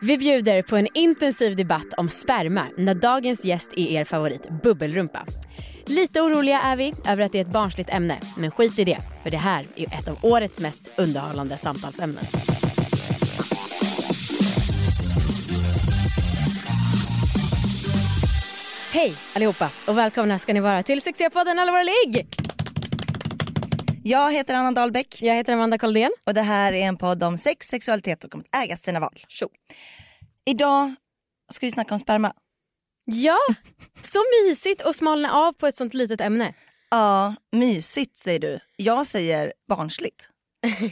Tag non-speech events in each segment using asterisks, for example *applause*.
Vi bjuder på en intensiv debatt om sperma när dagens gäst är er favorit bubbelrumpa. Lite oroliga är vi över att det är ett barnsligt ämne, men skit i det, för det här är ett av årets mest underhållande samtalsämnen. Hej allihopa och välkomna ska ni vara till Succépodden Alla våra ligg! Jag heter Anna Dahlbäck Jag heter Amanda Koldén. och det här är en podd om sex, sexualitet och om att äga sina val. Tjo. Idag ska vi snacka om sperma. Ja, så mysigt att smalna av på ett sånt litet ämne. Ja, mysigt säger du. Jag säger barnsligt.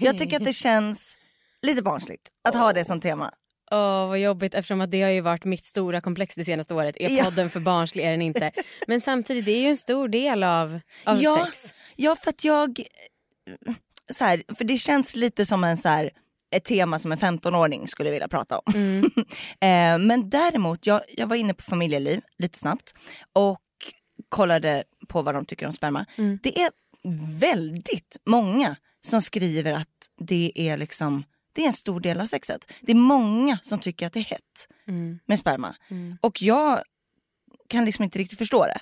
Jag tycker att det känns lite barnsligt att ha det som tema. Åh, vad jobbigt eftersom att det har ju varit mitt stora komplex det senaste året. Är Ja. podden för barnslig? Är den inte? *laughs* Men samtidigt, det är ju en stor del av, av ja, sex. ja, för att jag... Så här, för det känns lite som en så här, ett tema som en 15-åring skulle vilja prata om. Mm. *laughs* eh, men däremot, jag, jag var inne på familjeliv lite snabbt och kollade på vad de tycker om sperma. Mm. Det är väldigt många som skriver att det är liksom det är en stor del av sexet. Det är många som tycker att det är hett Mm. med sperma. Mm. Och jag kan liksom inte riktigt förstå det.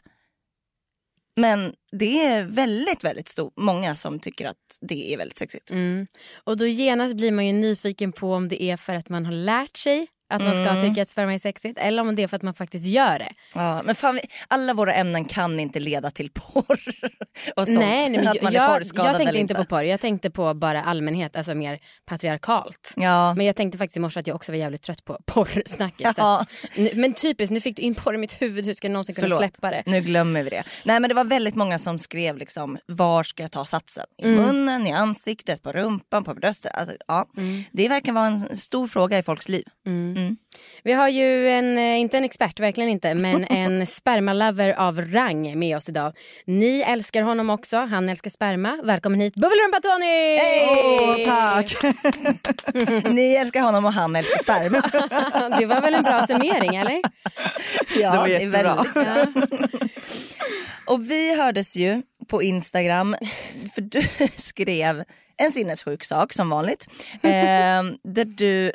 Men det är väldigt, väldigt stor, många som tycker att det är väldigt sexigt. Mm. Och då genast blir man ju nyfiken på om det är för att man har lärt sig att man ska Mm. tycka att sperma är sexigt eller om det är för att man faktiskt gör det. Ja, men fan, alla våra ämnen kan inte leda till porr *laughs* och sånt. nej, nej, att man jag, är jag, porrskadad jag tänkte inte på porr, jag tänkte på bara allmänhet, alltså mer patriarkalt. Ja. Men jag tänkte faktiskt i morse att jag också var jävligt trött på porrsnacket. Ja. att- Men typiskt, nu fick du in porr i mitt huvud, hur ska jag någonsin kunna Förlåt. släppa det? Nu glömmer vi det. Nej men det var väldigt många som skrev liksom, var ska jag ta satsen? I Mm. munnen, i ansiktet, på rumpan, på bröstet. Alltså, ja. Det verkar vara en stor fråga i folks liv. Mm. Vi har ju en, eh, inte en expert, verkligen inte, men *laughs* en spermalover av rang med oss idag. Ni älskar honom också, han älskar sperma. Välkommen hit Bubbelrumpa-Tony! Hej! tack! *laughs* Ni älskar honom och han älskar sperma. *laughs* Det var väl en bra summering eller? ja, Det var är jättebra. väldigt bra. Och vi hördes ju på Instagram för du skrev en sinnessjuk sak som vanligt. Eh, där du,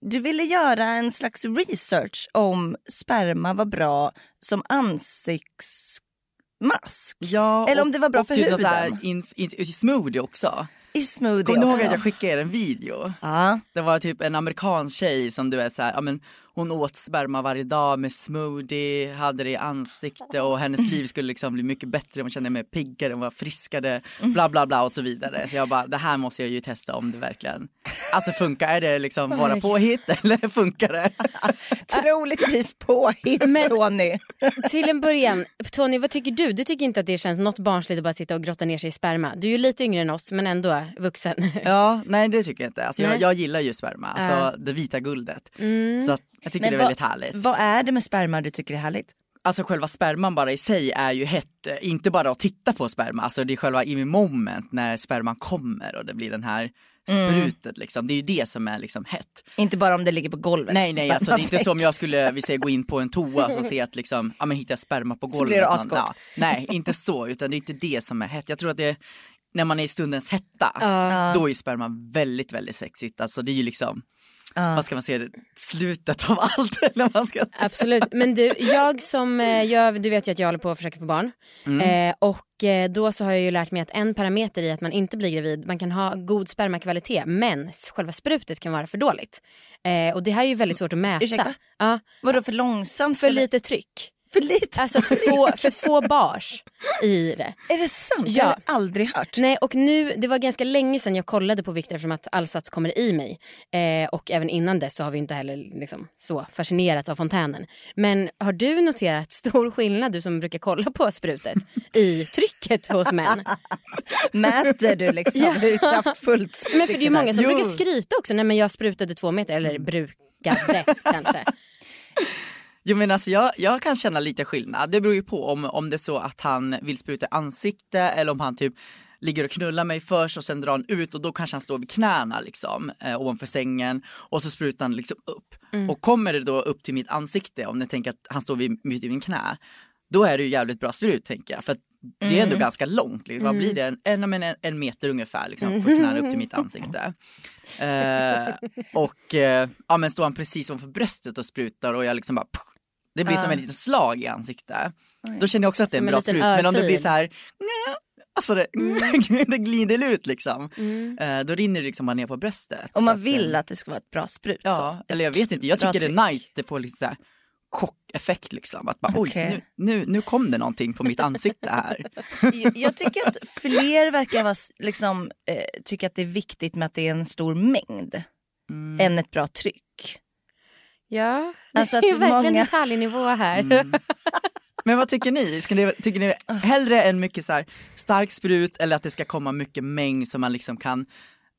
du ville göra en slags research om sperma var bra som ansiktsmask. Ja, Eller om det var bra och för typ så här huden. In, in, i smoothie också. I smoothie Kommer du ihåg att jag skickade er en video? Ja. Det var typ en amerikansk tjej som du vet så här, ja men hon åt sperma varje dag med smoothie, hade det i ansikte och hennes liv skulle liksom bli mycket bättre, hon kände mig piggare, hon var friskare, bla bla bla och så vidare. Så jag bara, det här måste jag ju testa om det verkligen, alltså funkar, är det liksom bara påhitt eller *laughs* funkar det? Troligtvis påhitt Men- Tony. Till en början, Tony vad tycker du? Du tycker inte att det känns något barnsligt att bara sitta och grotta ner sig i sperma? Du är ju lite yngre än oss men ändå vuxen. Ja, nej det tycker jag inte. Alltså, jag, jag gillar ju sperma, alltså det vita guldet. Så att jag tycker Men det är vad- väldigt härligt. Vad är det med sperma du tycker är härligt? Alltså själva sperman bara i sig är ju hett, inte bara att titta på sperma, alltså det är själva in moment när sperman kommer och det blir den här sprutet liksom, det är ju det som är liksom hett. Inte bara om det ligger på golvet. Nej nej alltså det är inte som jag skulle, vi säger gå in på en toa och se att liksom, ja men hittar jag sperma på Så golvet. blir det asgott. ja, nej inte så, utan det är inte det som är hett. Jag tror att det är, när man är i stundens hetta, då är ju sperman väldigt väldigt sexigt, alltså det är ju liksom, vad ska man säga, slutet av allt *laughs* eller man ska Absolut, men du, jag som, eh, jag, du vet ju att jag håller på att försöka få barn. Eh, och eh, då så har jag ju lärt mig att en parameter i att man inte blir gravid, man kan ha god spermakvalitet men själva sprutet kan vara för dåligt. Eh, och det här är ju väldigt svårt att mäta. Ursäkta? Ja, Vadå för långsamt? för eller? lite tryck. För lite? Alltså för få, för få bars i det. Är det sant? Ja. Jag har aldrig hört. Nej och nu, det var ganska länge sedan jag kollade på vikter eftersom att allsats kommer i mig. Eh, och även innan dess så har vi inte heller liksom, så fascinerats av fontänen. Men har du noterat stor skillnad, du som brukar kolla på sprutet, i trycket hos män? *laughs* Mäter du liksom Ja. hur kraftfullt Men för det är ju många som Jo. brukar skryta också, nej men jag sprutade två meter, eller brukade *laughs* kanske. Jo men alltså jag, jag kan känna lite skillnad, det beror ju på om, om det är så att han vill spruta ansikte eller om han typ ligger och knullar mig först och sen drar han ut och då kanske han står vid knäna liksom eh, ovanför sängen och så sprutar han liksom upp. Och kommer det då upp till mitt ansikte om ni tänker att han står vid, vid min knä, då är det ju jävligt bra sprut tänker jag för att det är ändå ganska långt. Liksom. Vad blir det? En, en, en, en meter ungefär liksom, från knäna upp till mitt ansikte. *laughs* Eh, och eh, ja, men står han precis ovanför bröstet och sprutar och jag liksom bara pff, det blir som en liten slag i ansiktet. Då känner jag också att det är en bra sprut. Men om det blir så här, alltså det, *laughs* det glider ut liksom. Eh, då rinner det liksom bara ner på bröstet. Och man att, vill eh, att det ska vara ett bra sprut. Ja, då. eller jag vet inte, jag tycker det är nice, det får liksom så här chockeffekt liksom. Att bara oj, Okej. nu, nu, nu kom det någonting på mitt ansikte här. *laughs* Jag, jag tycker att fler verkar vara, liksom, eh, tycka att det är viktigt med att det är en stor mängd Mm. än ett bra tryck. Ja, det Alltså att är verkligen många- detaljnivå här. Mm. Men vad tycker ni? Ska ni tycker ni hellre en mycket så här stark sprut eller att det ska komma mycket mängd så man liksom kan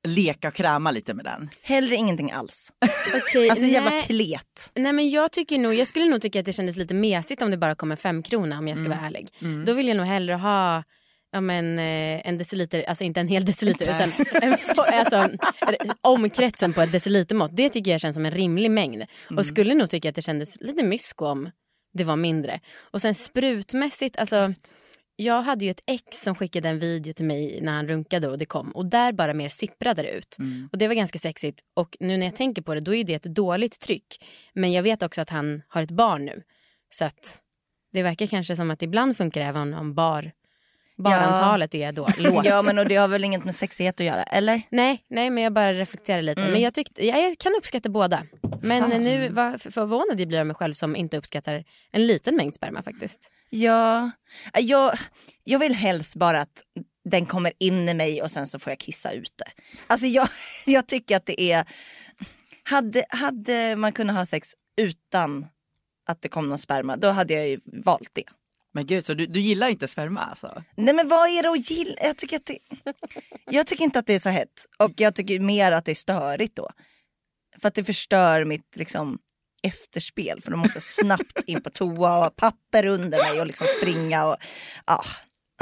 leka och kräma lite med den? Hellre ingenting alls. Okej, Alltså jävla nej. klet. Nej men jag tycker nog, jag skulle nog tycka att det kändes lite mesigt om det bara kommer fem kronor om jag ska Mm. vara ärlig. Då vill jag nog hellre ha ja, men, eh, en deciliter, alltså inte en hel deciliter utan en, alltså, en- omkretsen på ett decilitermått. Det tycker jag känns som en rimlig mängd. Mm. Och skulle nog tycka att det kändes lite mysko om det var mindre. Och sen sprutmässigt, alltså jag hade ju ett ex som skickade en video till mig när han runkade och det kom och där bara mer sipprade det ut. Mm. Och det var ganska sexigt och nu när jag tänker på det då är det ett dåligt tryck. Men jag vet också att han har ett barn nu. Så att det verkar kanske som att det ibland funkar även om bar, barantalet är då lågt. *laughs* Ja men och det har väl inget med sexighet att göra, eller? Nej, nej, men jag bara reflekterar lite. Mm. Men jag, tyckte, jag, jag kan uppskatta båda. Men nu var förvånad jag blir av mig själv som inte uppskattar en liten mängd sperma faktiskt. Ja, jag, jag vill helst bara att den kommer in i mig och sen så får jag kissa ut det. Alltså jag, *laughs* jag tycker att det är... Hade, hade man kunnat ha sex utan att det kom någon sperma, då hade jag ju valt det. Men gud, så du, du gillar inte sperma alltså? Nej men vad är det att gilla? Jag tycker, att det, jag tycker inte att det är så hett. Och jag tycker mer att det är störigt då. För att det förstör mitt liksom, efterspel. För då måste jag snabbt in på toa och ha papper under mig och liksom springa. Och, ah.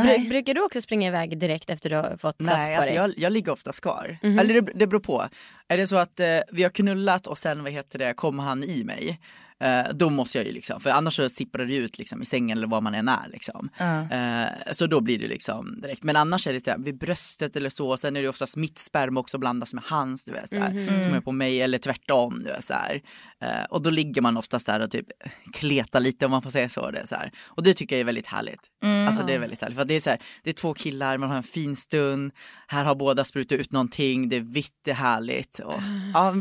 Bru- brukar du också springa iväg direkt efter du har fått sats Nej, på alltså dig? jag, jag ligger oftast kvar. Mhm. Eller det, det beror på. Är det så att eh, vi har knullat och sen vad heter det, kommer han i mig, eh, då måste jag ju liksom, för annars så sipprar det ut liksom i sängen eller var man än är liksom. Ja. Eh, så då blir det liksom direkt. Men annars är det så här, vid bröstet eller så, sen är det oftast mitt sperma också blandas med hans, du vet, så här, Mhm. som är på mig eller tvärtom. Du vet, så här. Eh, och då ligger man oftast där och typ kletar lite om man får säga så. Det, så här. Och det tycker jag är väldigt härligt. Alltså det är väldigt härligt. För det är så här, det är två killar, man har en fin stund, här har båda sprutat ut någonting, det är vitt, det är härligt. Och, ja,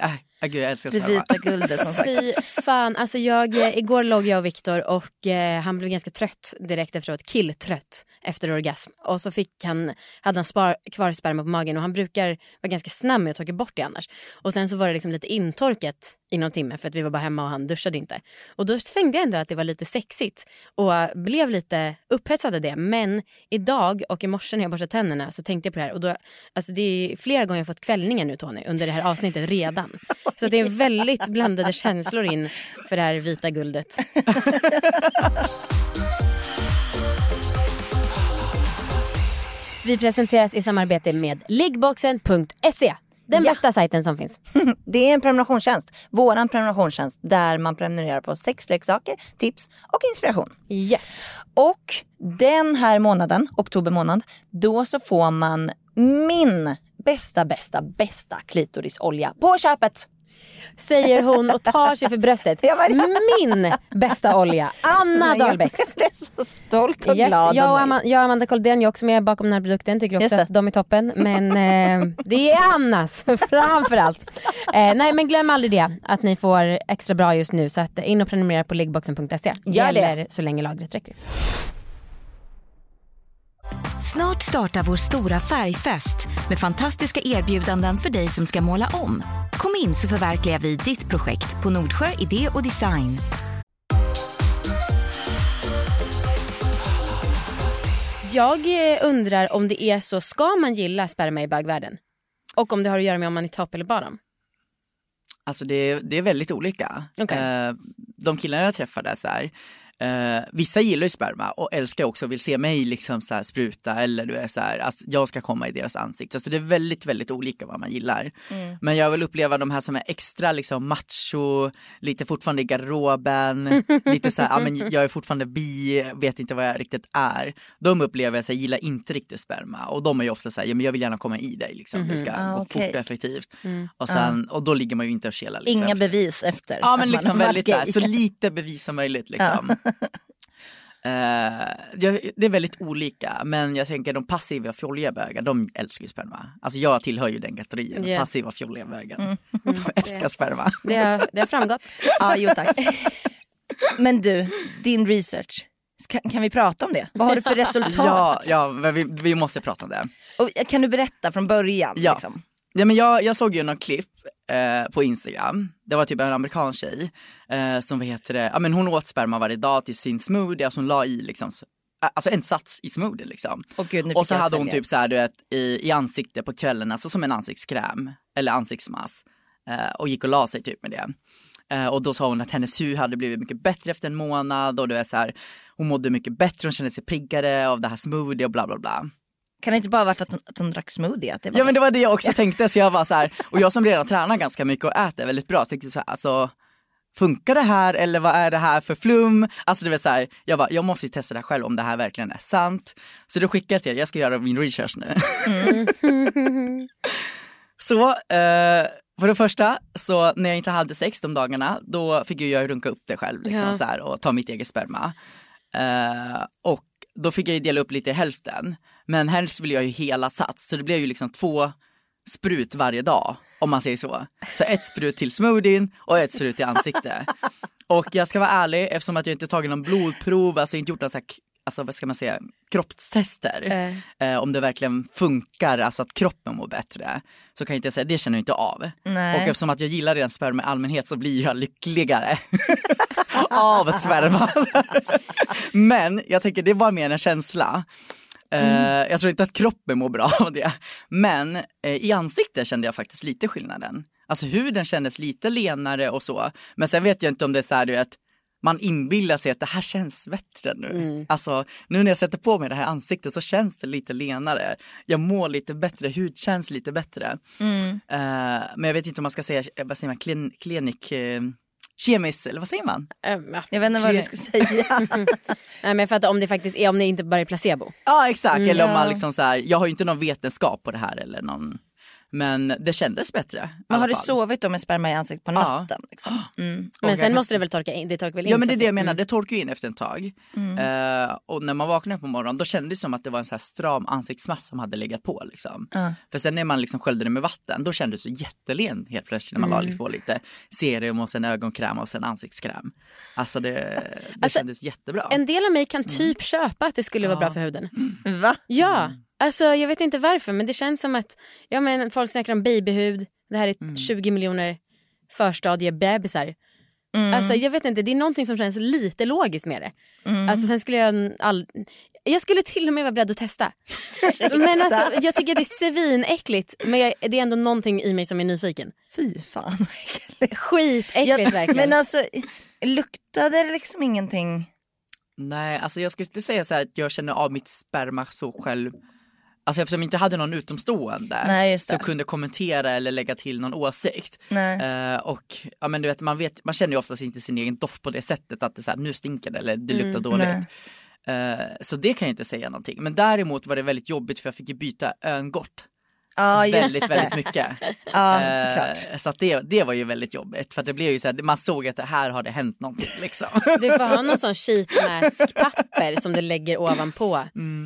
ah, äh, gud, jag älskar Det vita guldet som sagt. Fy fan, alltså jag, eh, igår låg jag och Viktor och eh, han blev ganska trött direkt efteråt, killtrött efter orgasm. Och så fick han, hade han spar, kvar sperma på magen och han brukar vara ganska snabb med att torka bort det annars. Och sen så var det liksom lite intorkat i någon timme för att vi var bara hemma och han duschade inte. Och då tänkte jag ändå att det var lite sexigt och blev lite upphetsad av det. Men idag och i morse när jag borstade tänderna så tänkte jag på det här och då, alltså det är flera gånger jag fått kvällningar nu Tony under det här avsnittet redan. Så det är väldigt blandade känslor in för det här vita guldet. Vi presenteras i samarbete med liggboxen.se. Den Ja. bästa sajten som finns. *laughs* Det är en prenumerationstjänst. Våran prenumerationstjänst där man prenumererar på sexleksaker, tips och inspiration. Yes. Och den här månaden, oktober månad, då så får man min bästa, bästa, bästa klitorisolja på köpet. Säger hon och tar sig för bröstet. Min bästa olja, Anna Dahlbäcks. Jag blev så stolt och Yes, glad. jag, och och nöjd. Ama- jag och Amanda Koldén, jag också med bakom den här produkten, tycker också att de är toppen. Men eh, det är Annas *laughs* framförallt. Eh, nej men glöm aldrig det, att ni får extra bra just nu. Så att in och prenumerera på liggboxen.se. Gör det. Gäller så länge lagret räcker. Snart startar vår stora färgfest med fantastiska erbjudanden för dig som ska måla om. Kom in så förverkligar vi ditt projekt på Nordsjö Idé och Design. Jag eh, undrar om det är så, ska man gilla sperma i bögvärlden? Och om det har att göra med om man är topp eller bottom? Alltså det, är- det är väldigt olika. Okej. Eh, de killarna jag träffade så här, Eh, vissa gillar ju sperma och älskar också och vill se mig liksom så spruta eller du är så här, alltså, jag ska komma i deras ansikte. Så det är väldigt, väldigt olika vad man gillar. Mm. Men jag vill uppleva de här som är extra liksom macho, lite fortfarande i garderoben, *laughs* lite så här, ja, men jag är fortfarande bi, vet inte vad jag riktigt är. De upplever jag så här, gillar inte riktigt sperma och de är ju ofta så här, ja, men jag vill gärna komma i dig liksom. Det ska Ah, gå okej. fort och effektivt. Och, sen, och då ligger man ju inte och kelar. Liksom. Inga bevis efter Ja men liksom väldigt där, så lite bevis som möjligt liksom. *laughs* *laughs* Eh, det är väldigt olika men jag tänker de passiva fjolliga bögar de älskar ju sperma. Alltså jag tillhör ju den kategorin, Ja. passiva fjolliga bögar. *laughs* De älskar sperma. Det har, det har framgått. *laughs* Ja, jo tack. Men du, din research. Kan, kan vi prata om det? Vad har du för resultat? Ja, ja vi, vi måste prata om det. Och kan du berätta från början? Ja. Liksom? Ja, men jag, jag såg ju någon klipp eh, på Instagram. Det var typ en amerikansk tjej eh, som vad heter det, ja men hon åt sperma varje dag till sin smoothie, alltså hon la i liksom, s- alltså en sats i smoothie liksom. Åh, gud, och så hade hon typ så här, du vet, i, i ansiktet på kvällen, alltså som en ansiktskräm eller ansiktsmask eh, och gick och la sig typ med det. Eh, och då sa hon att hennes hud hade blivit mycket bättre efter en månad och du vet så här, hon mådde mycket bättre, hon kände sig piggare av det här smoothie och bla bla bla. Kan det inte bara varit att hon, att hon drack smoothie? Att det var Ja men det var det jag också tänkte så jag var så här, *laughs* och jag som redan tränar ganska mycket och äter väldigt bra, så tänkte så här, alltså funkar det här eller vad är det här för flum? Alltså det var så här, jag bara, jag måste ju testa det här själv om det här verkligen är sant. Så då skickade jag till er, jag ska göra min research nu. *laughs* så, eh, för det första, så när jag inte hade sex de dagarna, då fick ju jag runka upp det själv liksom, Ja. så här, och ta mitt eget sperma. Eh, och då fick jag ju dela upp lite i hälften. Men helst vill jag ju hela sats, så det blev ju liksom två sprut varje dag, om man säger så. Så ett sprut till smoothien och ett sprut till ansikte. Och jag ska vara ärlig, eftersom att jag inte tagit någon blodprov, alltså inte gjort någon så här, alltså vad ska man säga, kroppstester. Eh. Eh, om det verkligen funkar, alltså att kroppen mår bättre. Så kan jag inte säga, det känner jag inte av. Nej. Och eftersom att jag gillar redan sperma i allmänhet så blir jag lyckligare *laughs* av sperma. *laughs* Men jag tänker det bara mer en känsla. Eh, jag tror inte att kroppen mår bra av det. Men eh, i ansiktet kände jag faktiskt lite skillnaden. Alltså huden kändes lite lenare och så. Men sen vet jag inte om det är så här du vet, man inbillar sig att det här känns bättre nu. Alltså nu när jag sätter på mig det här ansiktet så känns det lite lenare. Jag mår lite bättre, hud känns lite bättre. Eh, men jag vet inte om man ska säga, eh, vad säger man, klin, klinik, eh, kemiskt eller vad säger man? Eh, ja. Jag vet inte vad du ska säga. *laughs* Nej, men för att om det faktiskt är, om det inte bara är placebo. Ja exakt, eller om man liksom så här, jag har ju inte någon vetenskap på det här eller någon, men det kändes bättre. Men har du sovit då med sperma i ansiktet på Ja. natten? Liksom? *gasps* Mm. Men sen måste det väl torka in? Det torkar väl in Ja men det är det jag menar, mm. det torkar ju in efter ett tag. Eh, och när man vaknade på morgonen då kändes det som att det var en så här stram ansiktsmask som hade legat på liksom. Ja. För sen när man liksom sköljde det med vatten då kändes det så jättelen helt plötsligt när man Mm. la liksom på lite serum och sen ögonkräm och sen ansiktskräm. Alltså det, det Alltså, kändes jättebra. En del av mig kan typ köpa att det skulle vara bra för huden. Va? Ja, alltså jag vet inte varför men det känns som att ja, men folk snackar om babyhud. Det här är 20 miljoner förstadiebebisar. Alltså jag vet inte, det är någonting som känns lite logiskt med det. Alltså sen skulle jag all... Jag skulle till och med vara beredd att testa. *laughs* men alltså jag tycker det är svinäckligt men jag, det är ändå någonting i mig som är nyfiken. Fy fan. Skitäckligt verkligen. Men alltså luktade det liksom ingenting? Nej, alltså jag skulle inte säga så här att jag känner av mitt sperma så själv. Alltså eftersom jag inte hade någon utomstående Nej, så kunde kommentera eller lägga till någon åsikt. Eh, och ja, men du vet, man, vet, man känner ju oftast inte sin egen doft på det sättet att det så här, nu stinker det eller det luktar dåligt. nej. Eh, så det kan jag inte säga någonting. Men däremot var det väldigt jobbigt för jag fick ju byta öngott Ja just väldigt, det. väldigt mycket. *laughs* Ja Eh, så att det, det var ju väldigt jobbigt för att det blev ju så här, man såg att det här har det hänt någonting liksom. Du får ha någon sån sheet mask papper som du lägger ovanpå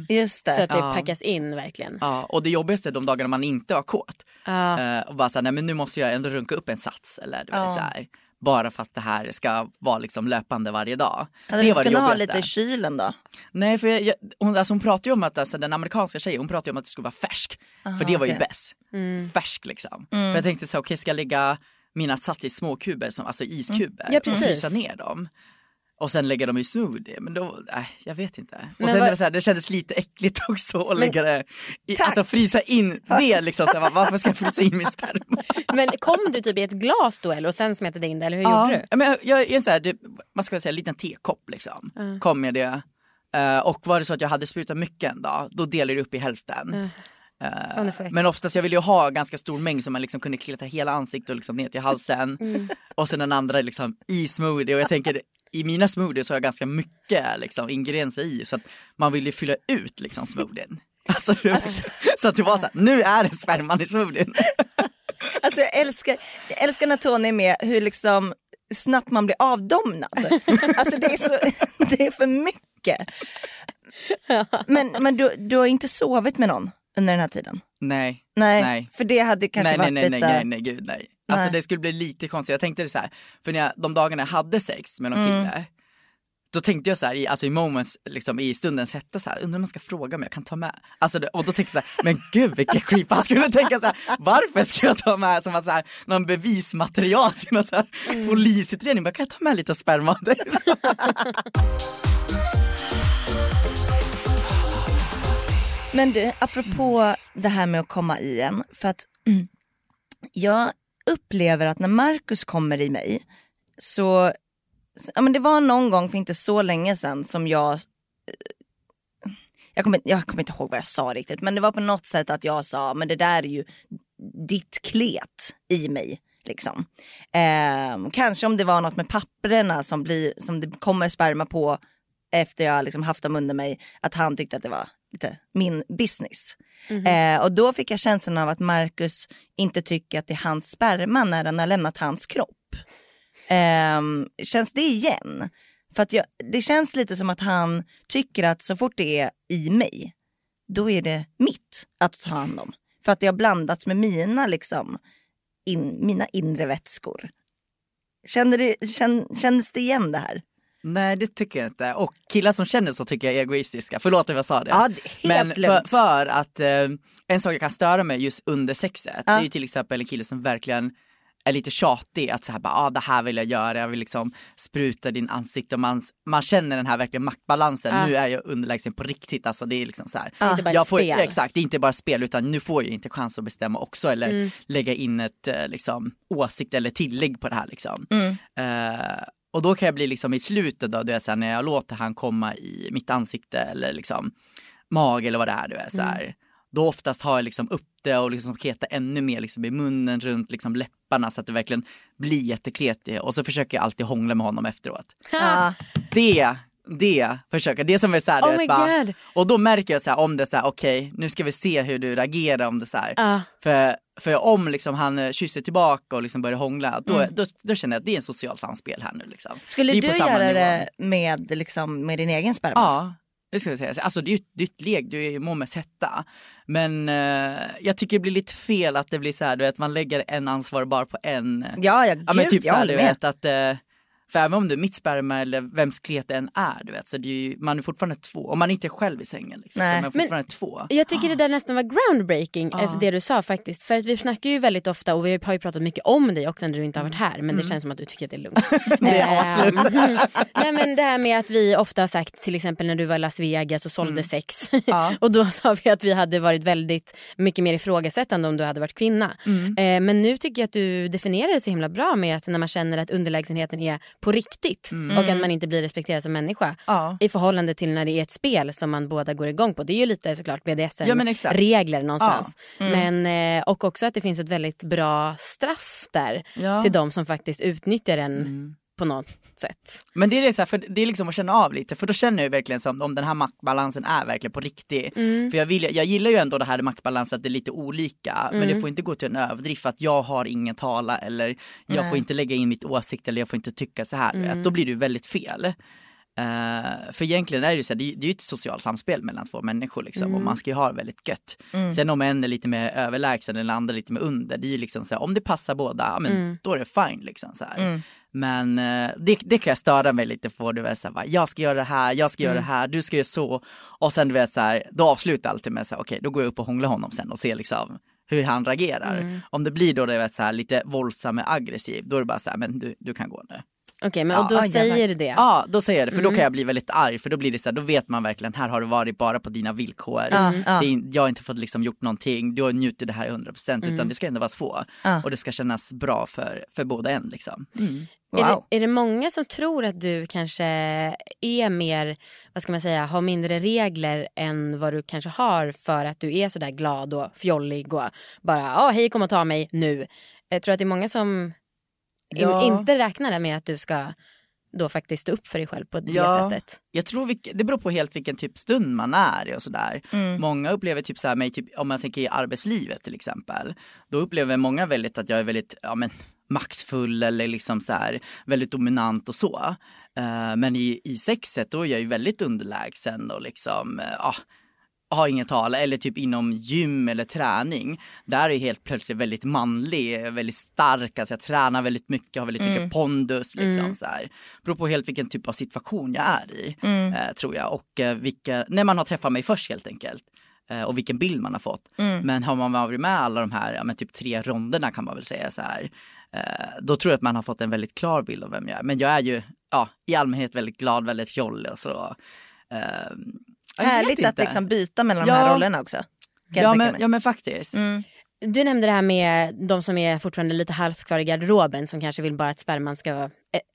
Just det. så att det Ja. packas in verkligen. Ja, och det jobbigaste är de dagarna man inte har kåt. Eh, och bara såhär, nej men nu måste jag ändå runka upp en sats eller du vet, så här, bara för att det här ska vara liksom löpande varje dag. Hade det var det kunnat ha lite i kylen då? Nej, för jag, jag, hon, alltså hon pratar ju om att alltså, den amerikanska tjejen, hon pratar ju om att det skulle vara färsk. för det var ju okej. bäst. Färsk liksom. För jag tänkte så, okej ska jag lägga mina sats i små kuber, som, alltså iskuber, Ja, precis. och frysa ner dem. Och sen lägga dem i smoothie. Men då, nej jag vet inte. Och Men sen vad- det, var så här, det kändes lite äckligt *laughs* också att lägga det, i, alltså frysa in det liksom. Så här, varför ska jag frysa in min sperma? *laughs* Men kom du typ i ett glas då eller och sen smetade in det eller hur gjorde du? Ja, men jag, jag är en så här, det, man ska säga en liten tekopp liksom. Kom med det. Eh, och var det så att jag hade sprutat mycket en dag, då delade jag upp i hälften. Ja, får jag- men oftast, jag ville ju ha ganska stor mängd så man liksom kunde kleta hela ansiktet och liksom ner till halsen. Mm. Och sen den andra liksom i smoothie och jag tänker i mina smoothies har jag ganska mycket liksom, ingredienser i så att man vill ju fylla ut liksom smoothien. Alltså, det- så att det var så här, nu är det sperman i smoothien. *laughs* Alltså jag älskar, jag älskar när Tony är med hur liksom snabbt man blir avdomnad. Alltså det är, så, *laughs* det är för mycket. Men, men du, du har inte sovit med någon under den här tiden? Nej. Nej, Nej. för det hade kanske nej, varit nej, nej, lite... nej, nej, nej, gud nej. Alltså Nej. det skulle bli lite konstigt. Jag tänkte det så här, för när jag, de dagarna jag hade sex med någon Mm. kille, då tänkte jag så här, i, alltså i moments, liksom i stundens hetta så här, undrar om man ska fråga om jag kan ta med. Alltså det, och då tänkte jag så här, men gud vilken *laughs* creep, han skulle tänka så här, varför ska jag ta med som att så här, någon bevismaterial till någon så här Mm. polisutredning, bara, kan jag ta med lite sperma? *laughs* Men du, apropå det här med att komma i en. För att mm, jag upplever att när Marcus kommer i mig så, ja men det var någon gång för inte så länge sedan som jag, eh, jag kommer, jag kommer inte ihåg vad jag sa riktigt men det var på något sätt att jag sa men det där är ju ditt klet i mig. Liksom. Eh, kanske om det var något med papperna som, blir, som det kommer sperma på efter jag liksom haft dem under mig, att han tyckte att det var lite min business. Eh, och då fick jag känslan av att Marcus inte tycker att det är hans sperma när den har lämnat hans kropp. Ehm, känns det igen? För att jag, det känns lite som att han tycker att så fort det är i mig, då är det mitt att ta hand om. För att det har blandats med mina, liksom, in, mina inre vätskor. Kände det, känn, kändes det igen det här? Nej det tycker jag inte. Och killar som känner så tycker jag är egoistiska. Förlåt om jag sa det. Ja, det Men för, för att eh, en sak jag kan störa mig just under sexet, det är ju till exempel en kille som verkligen är lite tjatig att så här bara, ah, det här vill jag göra, jag vill liksom spruta din ansikte och man, man känner den här verkligen maktbalansen, Ja. nu är jag underlägsen på riktigt, alltså det är liksom så här. Ett jag får, spel. Exakt, det är inte bara spel utan nu får jag inte chans att bestämma också eller Mm. lägga in ett eh, liksom, åsikt eller tillägg på det här liksom. Mm. Eh, och då kan jag bli liksom i slutet då, du vet, så här, när jag låter han komma i mitt ansikte eller liksom mage eller vad det är, du vet, så här. Då oftast har jag liksom upp det och liksom kletar ännu mer liksom i munnen runt liksom läpparna så att det verkligen blir jättekletigt och så försöker jag alltid hångla med honom efteråt. *laughs* Ja. Det, det försöker, det som är så här, du Oh bara, God. och då märker jag så här om det är så här, okej nu ska vi se hur du reagerar om det så här. Ja. För, för om liksom han eh, kysser tillbaka och liksom börjar hångla, då, då, då känner jag att det är en social samspel här nu. Liksom. Skulle du göra nivå. det med, liksom, med din egen sperma? Ja, det skulle jag säga. Alltså det är ju nytt lek, du är ju Mommes hetta. Men eh, jag tycker det blir lite fel att det blir så här, du vet, man lägger en ansvar bara på en. Ja, ja, gud, ja men typ så jag här, håller du vet att eh, för även om det är mitt sperma eller vems klet det än är, du vet, så är ju, man är fortfarande två. Om man inte är själv i sängen liksom, så Nej. är man fortfarande två. Jag tycker det där nästan var groundbreaking, eh, det du sa faktiskt. För att vi snackar ju väldigt ofta och vi har ju pratat mycket om dig också när du inte har varit här. Men det känns som att du tycker att det är lugnt. *laughs* Det är Ehm, *laughs* Nej men det här med att vi ofta har sagt till exempel när du var i Las Vegas och sålde sex. Ja. *laughs* och då sa vi att vi hade varit väldigt mycket mer ifrågasättande om du hade varit kvinna. Eh, men nu tycker jag att du definierar det så himla bra med att när man känner att underlägsenheten är på riktigt och att man inte blir respekterad som människa Ja. i förhållande till när det är ett spel som man båda går igång på. Det är ju lite såklart Ja, men exakt. BDSM-regler någonstans. Men, eh, och också att det finns ett väldigt bra straff där Ja. till de som faktiskt utnyttjar den på något sätt. Men det är, det, så här, för det är liksom att känna av lite, för då känner jag ju verkligen som om den här maktbalansen är verkligen på riktigt. För jag, vill, jag gillar ju ändå det här maktbalansen att det är lite olika, men det får inte gå till en överdrift att jag har ingen tala eller jag får inte lägga in mitt åsikt eller jag får inte tycka så här. vet. Då blir det ju väldigt fel. Eh, för egentligen är det ju så här, det, är- det är ju ett socialt samspel mellan två människor liksom, och man ska ju ha det väldigt gött. Sen om en är lite mer överlägsen eller andra lite mer under, det är ju liksom så här, om det passar båda, men då är det fine liksom så här. Men eh, det, det kan jag störa mig lite på, du vet så här, jag ska göra det här, jag ska göra det här, du ska göra så. Och sen du vet så här, då avslutar jag alltid med så här, okej då går jag upp och hånglar honom sen och ser liksom hur han reagerar. Om det blir då det vet, så här, lite våldsam och aggressiv, då är det bara så här, men du, du kan gå nu. Okej, men och då jävlar. säger du det. Ja, då säger jag det för då Mm. kan jag bli väldigt arg för då blir det så här, då vet man verkligen här har det varit bara på dina villkor. Det är, jag har inte fått liksom gjort någonting, du har njutit det här 100% Mm. utan det ska ändå vara två. Och det ska kännas bra för, för båda en liksom. Är, Wow. det, är det många som tror att du kanske är mer, vad ska man säga, har mindre regler än vad du kanske har för att du är sådär glad och fjollig och bara, ja hej kom och ta mig nu. Jag tror att det är många som in, Ja. inte räknar med att du ska då faktiskt stå upp för dig själv på det Ja. sättet. Jag tror vilk, det beror på helt vilken typ stund man är i och sådär. Många upplever typ så här mig, typ, om man tänker i arbetslivet till exempel. Då upplever många väldigt att jag är väldigt ja, men, maktfull eller liksom så här, väldigt dominant och så. Eh, men i, i sexet då är jag ju väldigt underlägsen och liksom, ja, har inget tal eller typ inom gym eller träning. Där är helt plötsligt väldigt manlig, väldigt stark, alltså jag tränar väldigt mycket, har väldigt mycket pondus liksom så här. Beror på helt vilken typ av situation jag är i, eh, tror jag. Och eh, vilka, när man har träffat mig först helt enkelt. Eh, och vilken bild man har fått. Men har man varit med alla de här, ja, men typ tre ronderna kan man väl säga så här. Eh, då tror jag att man har fått en väldigt klar bild av vem jag är. Men jag är ju, ja, i allmänhet väldigt glad, väldigt fjollig och så. Härligt att liksom byta mellan de Ja. här rollerna också. Ja men, ja men faktiskt. Mm. Du nämnde det här med de som är fortfarande lite halskvar i garderoben som kanske vill bara att sperman ska, eh,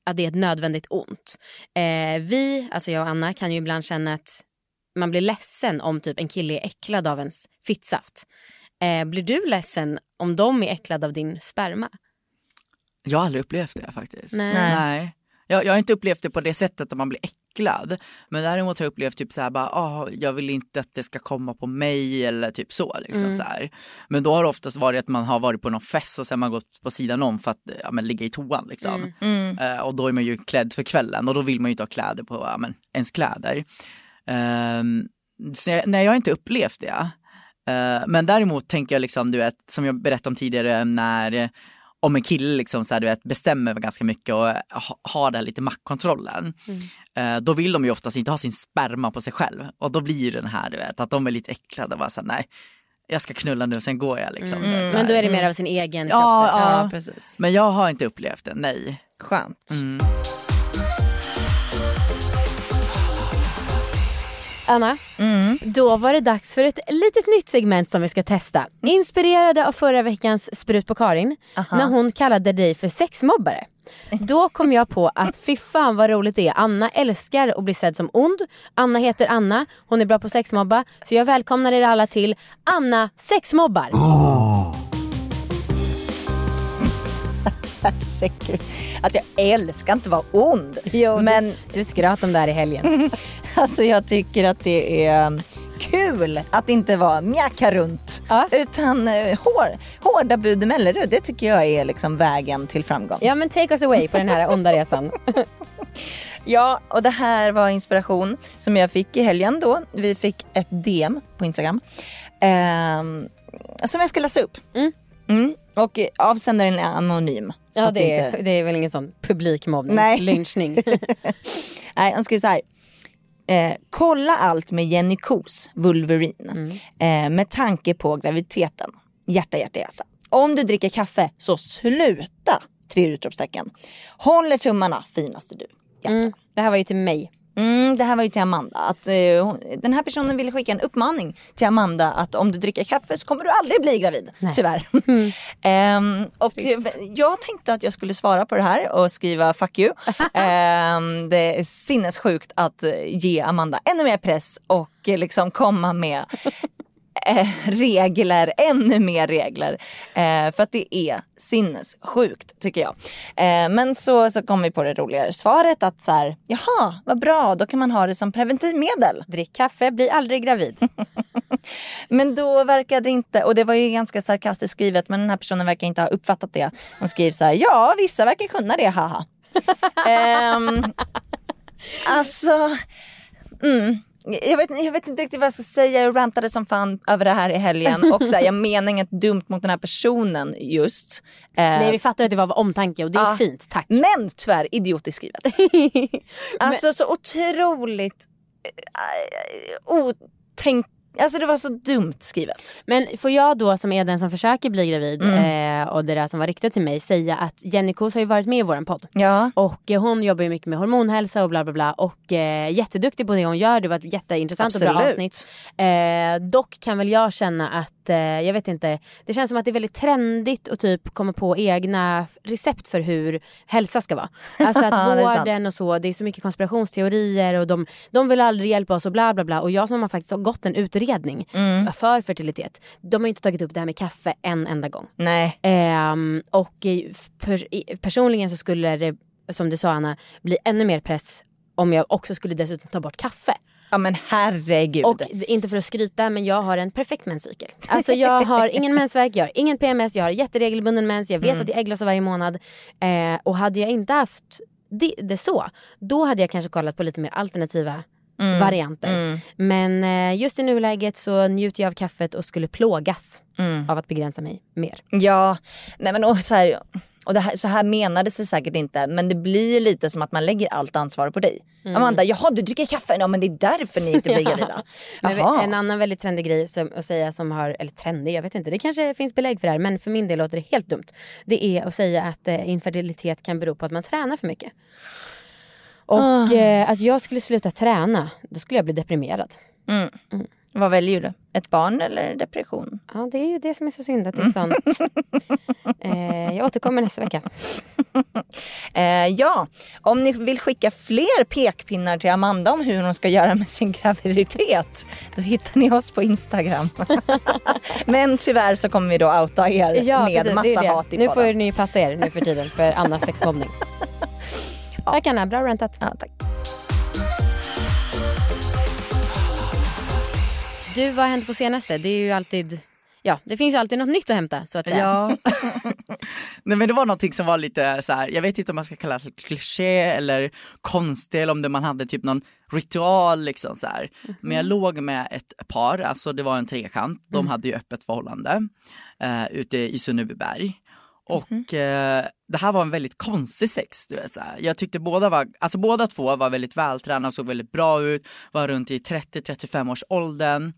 att det är ett nödvändigt ont. Eh, vi, alltså jag och Anna, kan ju ibland känna att man blir ledsen om typ en kille är äcklad av ens fittsaft. Eh, blir du ledsen om de är äcklade av din sperma? Jag har aldrig upplevt det faktiskt. Nej. Nej. Jag, jag har inte upplevt det på det sättet att man blir äcklad. Men däremot har jag upplevt typ så här, bara, ah, jag vill inte att det ska komma på mig eller typ så. Liksom, så här. Men då har det oftast varit att man har varit på någon fest och sen man gått på sidan om för att ja, men, ligga i toan. Liksom. Eh, och då är man ju klädd för kvällen och då vill man ju inte ha kläder på ja, men, ens kläder. Ehm, så jag, nej, jag har inte upplevt det. Eh, men däremot tänker jag liksom, du vet, som jag berättade om tidigare, när eh, om en kille liksom så här, du vet, bestämmer ganska mycket och ha, har den lite maktkontrollen. Eh, då vill de ju oftast inte ha sin sperma på sig själv. Och då blir den här, du vet, att de är lite äcklade och bara så här, nej, jag ska knulla nu, sen går jag liksom. Här. Men då är det mer av sin egen Ja, ja. Ja, precis. Men jag har inte upplevt det, nej. Skönt. Anna, då var det dags för ett litet nytt segment som vi ska testa. Inspirerade av förra veckans sprut på Karin när hon kallade dig för sexmobbare. Då kom jag på att fy fan vad roligt det är. Anna älskar att bli sedd som ond. Anna heter Anna, hon är bra på sexmobba. Så jag välkomnar er alla till Anna sexmobbar. Herregud. Alltså jag älskar inte att vara ond. Jo, men du, du skröt om det här i helgen. *laughs* alltså jag tycker att det är kul att inte vara mjacka runt. Ja. Utan eh, hår, hårda bud i Mellerud, det tycker jag är liksom vägen till framgång. Ja men take us away på den här onda resan. *laughs* Ja, och det här var inspiration som jag fick i helgen då. Vi fick ett DM på Instagram. ehm, som jag ska läsa upp. Mm. Mm. Och eh, avsändaren är anonym. Ja att det inte- är, det är väl ingen sån publikmobbning, Nej. lynchning. *laughs* Nej, han skriver så här. Eh, kolla allt med Jenny Kos, Wolverine. Eh, med tanke på graviditeten. Hjärta, hjärta, hjärta. Om du dricker kaffe så sluta! Tre utropstecken. Håller tummarna, finaste du. Mm, det här var ju till mig. Mm, det här var ju till Amanda. Att, eh, den här personen ville skicka en uppmaning till Amanda att om du dricker kaffe så kommer du aldrig bli gravid. Tyvärr. *laughs* Ehm, och jag tänkte att jag skulle svara på det här och skriva fuck you. *laughs* Ehm, det är sinnessjukt att eh, ge Amanda ännu mer press och eh, liksom komma med eh, regler, ännu mer regler. Eh, för att det är sinnessjukt tycker jag. Eh, men så, så kom vi på det roligare svaret att så här, jaha vad bra då kan man ha det som preventivmedel. Drick kaffe, bli aldrig gravid. *laughs* Men då verkar det inte, och det var ju ganska sarkastiskt skrivet men den här personen verkar inte ha uppfattat det. Hon skriver så här, ja vissa verkar kunna det, haha. um, *laughs* alltså, mm. Jag vet, jag vet inte riktigt vad jag ska säga, jag rantade som fan över det här i helgen och så här, jag menar inget dumt mot den här personen just. Eh, Nej vi fattar att det var av omtanke och det är Ja. fint, tack. men tyvärr idiotiskt skrivet. *laughs* Alltså så otroligt otänk, Alltså det var så dumt skrivet. Men får jag då som är den som försöker bli gravid eh, och det där som var riktat till mig säga att Jenny Kos har ju varit med i våran podd. Ja. Och eh, hon jobbar ju mycket med hormonhälsa och bla bla bla och eh, jätteduktig på det hon gör. Det var ett jätteintressant och bra Absolut. avsnitt. Eh, dock kan väl jag känna att, eh, jag vet inte, det känns som att det är väldigt trendigt att typ komma på egna recept för hur hälsa ska vara. Alltså att *laughs* vården och så, det är så mycket konspirationsteorier och de, de vill aldrig hjälpa oss och bla bla bla. Och jag som har faktiskt har gått en utredning Mm. för fertilitet, de har inte tagit upp det här med kaffe en enda gång. Nej. Ehm, och per, personligen så skulle det, som du sa Anna, bli ännu mer press om jag också skulle dessutom ta bort kaffe. Ja men herregud. Och inte för att skryta men jag har en perfekt menscykel. Alltså jag har ingen mensvärk, jag har ingen PMS, jag har jätteregelbunden mens, jag vet Mm. att jag ägglossar varje månad. Eh, och hade jag inte haft det, det så, då hade jag kanske kollat på lite mer alternativa Mm. varianter. Men eh, just i nuläget så njuter jag av kaffet och skulle plågas Mm. av att begränsa mig mer. Ja, nej men och så här, och det här, så här menade sig säkert inte men det blir ju lite som att man lägger allt ansvar på dig. Amanda, jaha du dricker kaffe, ja men det är därför ni inte blir *laughs* gravida. En annan väldigt trendig grej som, att säga som har, eller trendig, jag vet inte, det kanske finns belägg för det här men för min del låter det helt dumt. Det är att säga att eh, infertilitet kan bero på att man tränar för mycket. Och Ah. eh, att jag skulle sluta träna, då skulle jag bli deprimerad. Vad väljer du? Ett barn eller depression? Ja, det är ju det som är så synd att det är sånt. *laughs* eh, jag återkommer nästa vecka. *laughs* Eh, ja, om ni vill skicka fler pekpinnar till Amanda om hur hon ska göra med sin graviditet, då hittar ni oss på Instagram. *laughs* Men tyvärr så kommer vi då outa er med precis, massa det det. hat i Nu podden. får ni passa er nu för tiden för Annas sexmobbning. Tack Anna, bra rantat. Ja, tack. Du, vad har hänt på senaste? Det är ju alltid, ja det finns ju alltid något nytt att hämta så att säga. Ja. *laughs* *laughs* Nej men det var någonting som var lite så här, jag vet inte om man ska kalla det kliché eller konstigt eller om det man hade typ någon ritual liksom så här. Men jag låg med ett par, alltså det var en trekant, de hade ju öppet förhållande eh, ute i Sundbyberg. Och eh, det här var en väldigt konstig sex. Du vet, så här. Jag tyckte båda var, alltså båda två var väldigt vältränade, såg väldigt bra ut, var runt i 30-35 års åldern.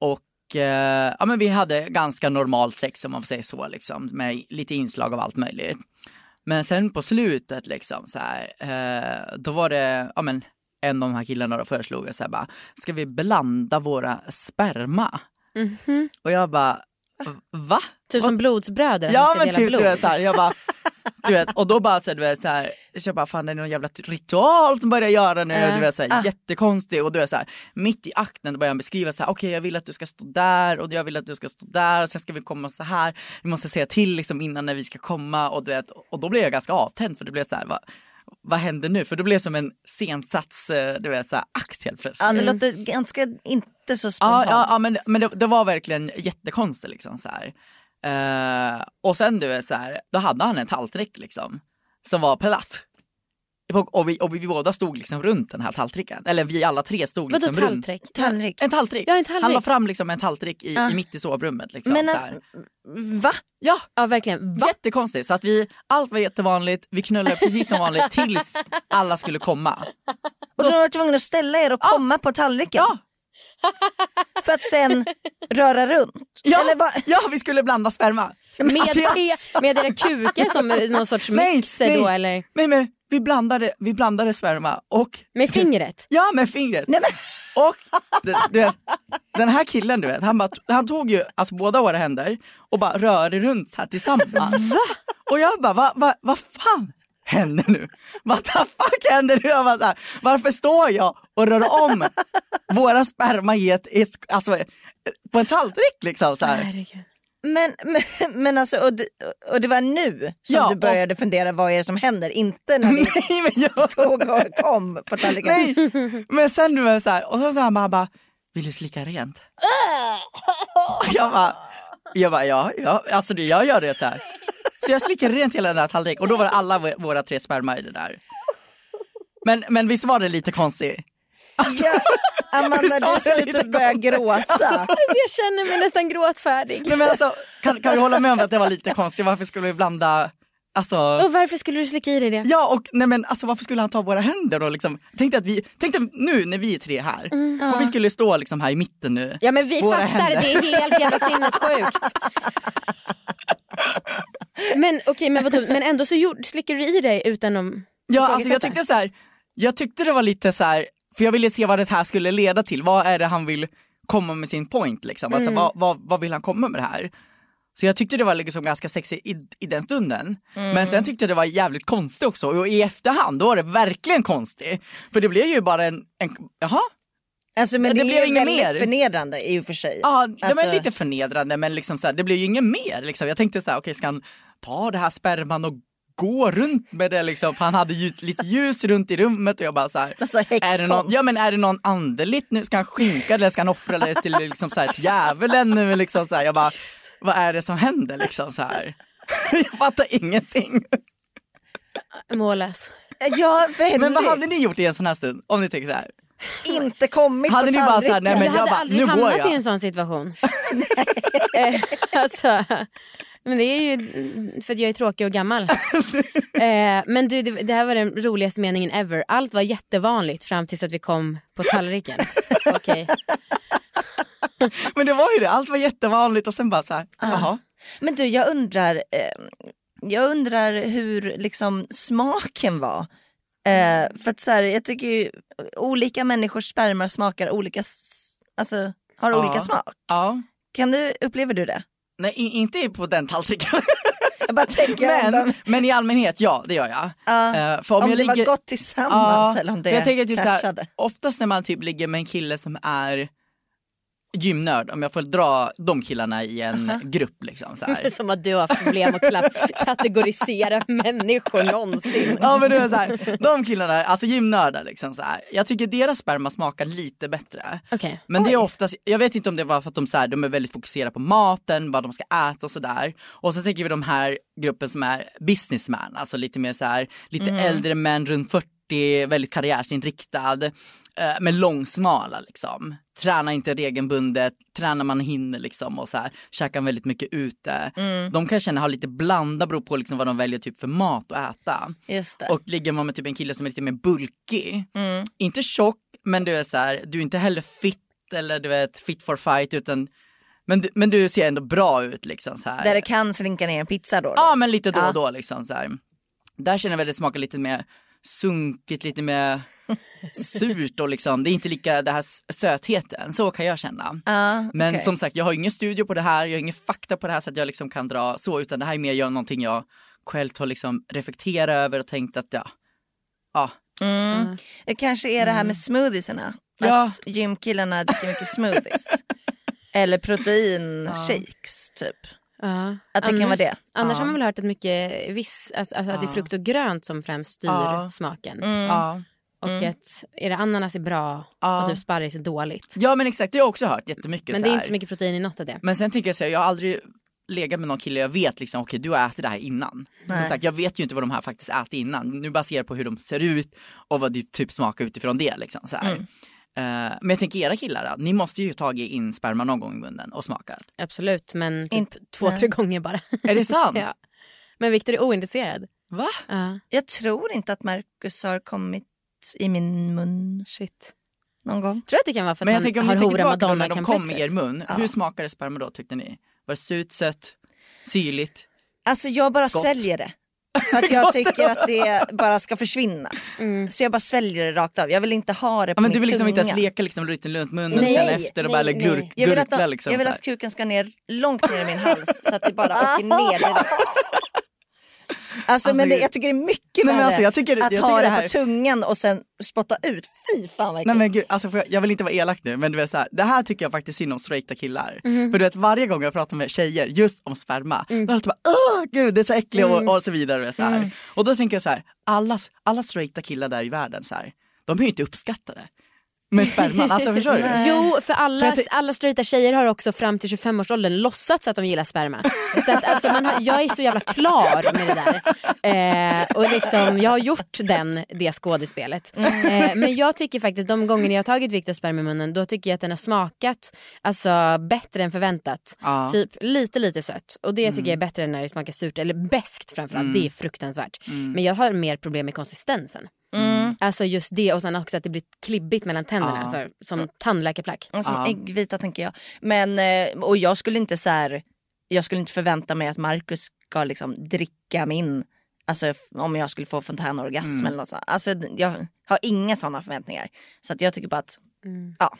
Och eh, ja, men vi hade ganska normalt sex om man får säga så, liksom, med lite inslag av allt möjligt. Men sen på slutet, liksom, så här, eh, då var det, ja, men, en av de här killarna då föreslog så här, bara, ska vi blanda våra sperma? Och jag bara, va? Typ som blodsbröder, Ja men typ blod. du vet såhär, jag bara, *laughs* du vet, och då bara så här, du vet såhär, så jag bara fan det är någon jävla ritual som börjar göra nu, Ja. du vet såhär, jättekonstig och du vet såhär, mitt i akten då börjar han beskriva såhär, okej jag vill att du ska stå där och jag vill att du ska stå där och sen ska vi komma så här. vi måste säga till liksom innan när vi ska komma och du vet, och då blev jag ganska avtänd för det blev såhär, vad, vad händer nu? För det blev som en sensats, eh, du vet såhär, akt helt plötsligt. Ja, det låter ganska inte så Ja, spontant. ja, ja men, men det, det var verkligen jättekonstigt liksom så här. Eh, och sen du vet så här, då hade han en tallrik liksom som var platt. Och, och, vi, och vi båda stod liksom runt den här tallriken, eller vi alla tre stod Vadå liksom runt. tallrik? Tallrik. En tallrik. Ja, en tallrik. Han la fram liksom en tallrik i, Ja. i mitt i sovrummet. Liksom, Men så alltså, va? Ja, Ja verkligen. Va? jättekonstigt. Så att vi, allt var jättevanligt, vi knullade precis som vanligt *laughs* tills alla skulle komma. Och då var du tvungen att ställa er och komma på tallriken? Ja, *laughs* För att sen röra runt? ja, ja vi skulle blanda sperma. Med, Alltså, med era kukar som *laughs* någon sorts Nej, mixer nej. då eller Nej men vi blandade, vi blandade sperma och med fingret? Ja med fingret. Nej, men, Och du, du den här killen du vet, han, bara, han tog ju alltså, båda våra händer och bara rörde runt så här tillsammans. Va? Och jag bara, vad va, vad fan händer nu? What the fuck händer nu? Jag bara, så här, varför står jag och rör om våra sperma i ett, ett alltså, på en tallrik liksom så här. Men, men, men alltså, och det, och det var nu som Ja, du började fundera vad är det som händer? Inte när *laughs* jag, frågor kom på tallriken? Nej, men sen du vet så här, och så sa han bara, vill du slicka rent? Och *laughs* jag bara, jag bara, ja, ja, alltså jag gör det så här. Så jag slickade rent hela den där tallriken och då var det alla våra tre sperma i det där. Men, men visst var det lite konstigt? Alltså, Ja, Amanda, du ser ut att börja gråta. Jag känner mig nästan gråtfärdig. nej, men alltså, kan, kan vi hålla med om att det var lite konstigt? Varför skulle vi blanda Alltså, Och varför skulle du slicka i dig det? ja och nej men alltså varför skulle han ta våra händer då liksom? Tänk att vi, tänk nu när vi är tre här och vi skulle stå liksom här i mitten nu. Ja men vi Våra fattar, händer. det är helt jävla sinnessjukt. *laughs* Men okej, men vadå, men ändå så gjorde, slickar du i dig utan att Ja alltså jag tyckte så här, jag tyckte det var lite så här, för jag ville se vad det här skulle leda till. Vad är det han vill komma med sin point liksom? Alltså, vad, vad, vad vill han komma med det här? Så jag tyckte det var liksom ganska sexigt i, i den stunden. Men sen tyckte jag det var jävligt konstigt också och i efterhand då var det verkligen konstigt. För det blev ju bara en, en jaha? Alltså, men det, det blev inget mer. förnedrande i och för sig. Ja, det Alltså- var lite förnedrande men liksom så här, det blev ju inget mer. Liksom. Jag tänkte så här, okej ska han ta det här sperman och gå runt med det liksom? För han hade ju lite ljus runt i rummet och jag bara så här, Alltså, är det någon, ja men är det någon andeligt nu? Ska han skinka det eller ska han offra det till liksom så här, djävulen nu? Liksom så här, jag bara, vad är det som händer liksom så här? *laughs* Jag fattar ingenting. målas. Ja, väldigt. Men vad hade ni gjort i en sån här stund? Om ni tänker så här. Inte kommit Hade på ni bara så här, tallriken. nej, men jag jag hade bara, aldrig nu går hamnat jag. i en sån situation. *laughs* *laughs* Eh, alltså, men det är ju för att jag är tråkig och gammal. *laughs* Eh, men du, det, det här var den roligaste meningen ever. Allt var jättevanligt fram tills att vi kom på tallriken. *laughs* Okej. Men det var ju det, allt var jättevanligt och sen bara så här, Ah. Men du, jag undrar, eh, jag undrar hur liksom smaken var. Eh, för att så här, jag tycker ju olika människors sperma smakar olika, alltså har Ja. olika smak. Ja. Kan du, upplever du det? Nej, inte på den tallriken. *laughs* Men, men i allmänhet, ja det gör jag. Ja, Eh, för om, jag det var ligger- gott tillsammans eller om det jag tänker typ kraschade. oftast när man typ ligger med en kille som är gymnörd, om jag får dra de killarna i en grupp liksom så här. *laughs* Som att du har problem att *laughs* kategorisera människor någonsin. Ja men det är så här, de killarna, alltså gymnördar liksom så här. Jag tycker deras sperma smakar lite bättre. Okej. Men det är oftast, jag vet inte om det var för att de, så här, de är väldigt fokuserade på maten, vad de ska äta och sådär. Och så tänker vi de här gruppen som är businessman, alltså lite mer så här, lite äldre män runt 40, väldigt karriärsinriktad, eh, med långsmala liksom. Tränar inte regelbundet, tränar man hinner liksom och så här, käkar väldigt mycket ute. De kan jag känna har lite blanda, beror på liksom vad de väljer typ för mat att äta. Och ligger man med typ en kille som är lite mer bulkig, inte tjock men du är så här, du är inte heller fit eller du vet fit for fight utan men, du- men du ser ändå bra ut liksom så här. Där det kan slinka ner en pizza då? då. Ja men lite då och då liksom så här. Där känner jag väl det smakar lite mer sunkigt, lite mer surt och liksom, det är inte lika det här sötheten, så kan jag känna. Ja, Men som sagt, jag har ingen studio på det här, jag har ingen fakta på det här så att jag liksom kan dra så, utan det här är mer jag, någonting jag själv har liksom reflekterat över och tänkt att ja, ja, Mm. Det kanske är det här med smoothiesarna. Ja. Att gymkillarna dricker mycket smoothies. *laughs* Eller proteinshakes typ. Ja. Att det kan vara det. Annars Ja. har man väl hört att mycket viss, alltså, alltså att det är frukt och grönt som främst styr Ja. smaken. Mm. ja. Och att är det ananas är bra Ja. och typ sparris är dåligt. Ja men exakt, det har jag också hört jättemycket Men så det är här. inte så mycket protein i något av det. Men sen tänker jag så här, jag har aldrig legat med någon kille jag vet liksom, okej du har ätit det här innan. Som Nej. sagt, jag vet ju inte vad de här faktiskt ätit innan. Nu baserar på hur de ser ut och vad det typ smakar utifrån det liksom så här. Mm. Eh, men jag tänker era killar då, ni måste ju tagit in sperma någon gång i munnen och smakat. Absolut, men typ Inte- två, nej. tre gånger bara. Är det sant? *laughs* ja. Men Viktor är ointresserad. Va? Ja, Jag tror inte att Marcus har kommit i min mun shit. någon gång. Tror att det kan vara för att Men jag han tänker om har ni tänker hora då när de kom i er mun, Ja. hur smakade sperma då tyckte ni? Var det surt, sött, syrligt? Alltså jag bara Gott. sväljer det. För att *laughs* jag tycker att det bara ska försvinna. Mm. Så jag bara sväljer det rakt av. Jag vill inte ha det på Ja, men min du vill liksom inte tunga. ens leka liksom lite runt munnen Nej, och känna efter och bara nej, glurk, nej. Jag vill, att, liksom. jag vill att kuken ska ner långt ner i min hals så att det bara åker *laughs* ner direkt. Alltså, Alltså, men det, jag tycker det är mycket Nej, värre alltså, jag tycker- att jag ha det, här- på tungan och sen spotta ut. Fy fan vad Nej men gud, alltså jag, jag vill inte vara elak nu men du vet så här, det här tycker jag faktiskt synd om straighta killar. Mhm. För du vet varje gång jag pratar med tjejer just om sperma, Mm. då är det bara åh gud det är så äckligt och, och så vidare. Så här. Och då tänker jag så här, alla, alla straighta killar där i världen så här, de är ju inte uppskattade. Med sperman. Alltså *laughs* förstår du? Jo, för alla, alla straighta tjejer har också fram till 25-årsåldern låtsats att de gillar sperma. Så att, alltså, man har, jag är så jävla klar med det där. Eh, och liksom, jag har gjort den, det skådespelet. Eh, men jag tycker faktiskt de gånger jag har tagit Viktors sperma i munnen då tycker jag att den har smakat alltså, bättre än förväntat. Ja. Typ lite lite sött. Och det tycker jag är bättre än när det smakar surt eller beskt framförallt. Det är fruktansvärt. Men jag har mer problem med konsistensen. Alltså just det och sen också att det blir klibbigt mellan tänderna. Ja. Så här, som tandläkarplack. Som Ja. äggvita tänker jag. Men, eh, och jag skulle inte så här, jag skulle inte förvänta mig att Marcus ska liksom dricka min, alltså om jag skulle få fontänorgasm Mm. eller något sånt. Alltså jag har inga sådana förväntningar. Så att jag tycker bara att, Mm. ja,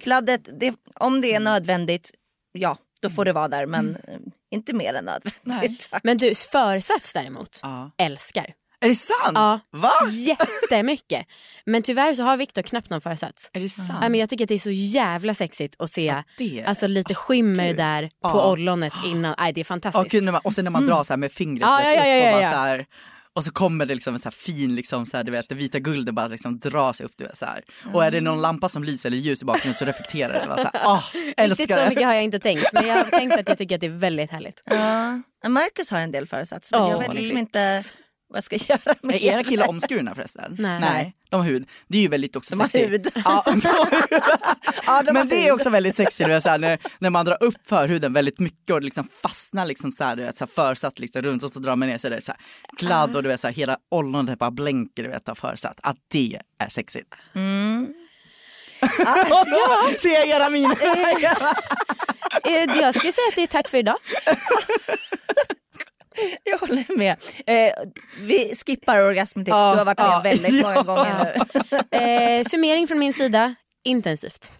kladdet, det, om det är Mm. nödvändigt, ja då får det vara där men eh, inte mer än nödvändigt. Men du, försats däremot, Ja. älskar. Är det sant? Ja. Va? Jättemycket. Men tyvärr så har Viktor knappt någon försats. Är det sant? Nej, men jag tycker att det är så jävla sexigt att se det- alltså, lite skimmer gud. där på Ja. ollonet innan. Nej, det är fantastiskt. när man, och sen när man drar så här med fingret Ja, ja, ja, upp ja, och bara ja. så här och så kommer det liksom en så här fin, liksom så här, du vet, det vita guldet bara liksom drar sig upp. Du vet, så här. Och är det någon lampa som lyser eller ljus i bakgrunden så reflekterar det. Bara, så här, *laughs* åh, älskar Riktigt så det. mycket har jag inte tänkt. Men jag har tänkt att jag tycker att det är väldigt härligt. Ja. Marcus har en del föresats men Åh, jag vet liksom lyx. inte vad jag ska *laughs* göra med Är era killar omskurna förresten? Nej. De har hud. Det är ju väldigt också De har sexigt. hud. Ja, de har hud. *laughs* Ja, de har Men det är hud. också väldigt sexigt du vet, när, när man drar upp förhuden väldigt mycket och det liksom fastnar liksom så här, du vet, så här, försatt liksom runt och så drar man ner så är det så här, kladd och du vet så här, hela ollonet bara blänker du vet av försatt. Att det är sexigt. *laughs* och så ser jag era miner. Eh, Jag skulle säga att det är tack för idag. *laughs* Jag håller med. Eh, vi skippar orgasmtips, Ja, du har varit med ja, väldigt många ja. gånger nu. *laughs* Eh, summering från min sida, intensivt.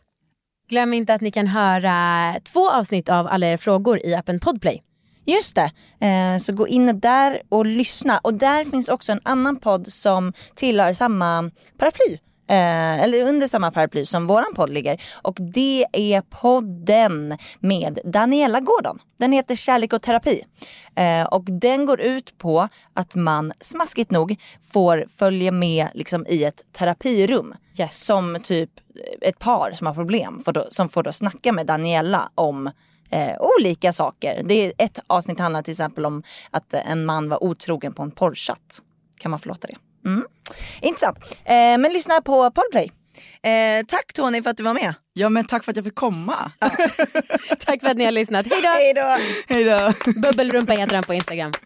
Glöm inte att ni kan höra två avsnitt av alla era frågor i appen Podplay. Just det, eh, så gå in där och lyssna. Och där finns också en annan podd som tillhör samma paraply. Eh, eller under samma paraply som våran podd ligger. Och det är podden med Daniela Gordon. Den heter Kärlek och terapi. Eh, och den går ut på att man smaskigt nog får följa med liksom, i ett terapirum. Yes. Som typ ett par som har problem får då, som får då snacka med Daniela om eh, olika saker. Det är ett avsnitt handlar till exempel om att en man var otrogen på en porrchatt. Kan man förlåta det? Mm. Intressant. Eh, men lyssna på Podplay. Eh, tack Tony för att du var med. Ja men tack för att jag fick komma. *laughs* Tack för att ni har lyssnat. Hej då! Hej då. Hej då. Bubbelrumpa heter han på Instagram. *laughs*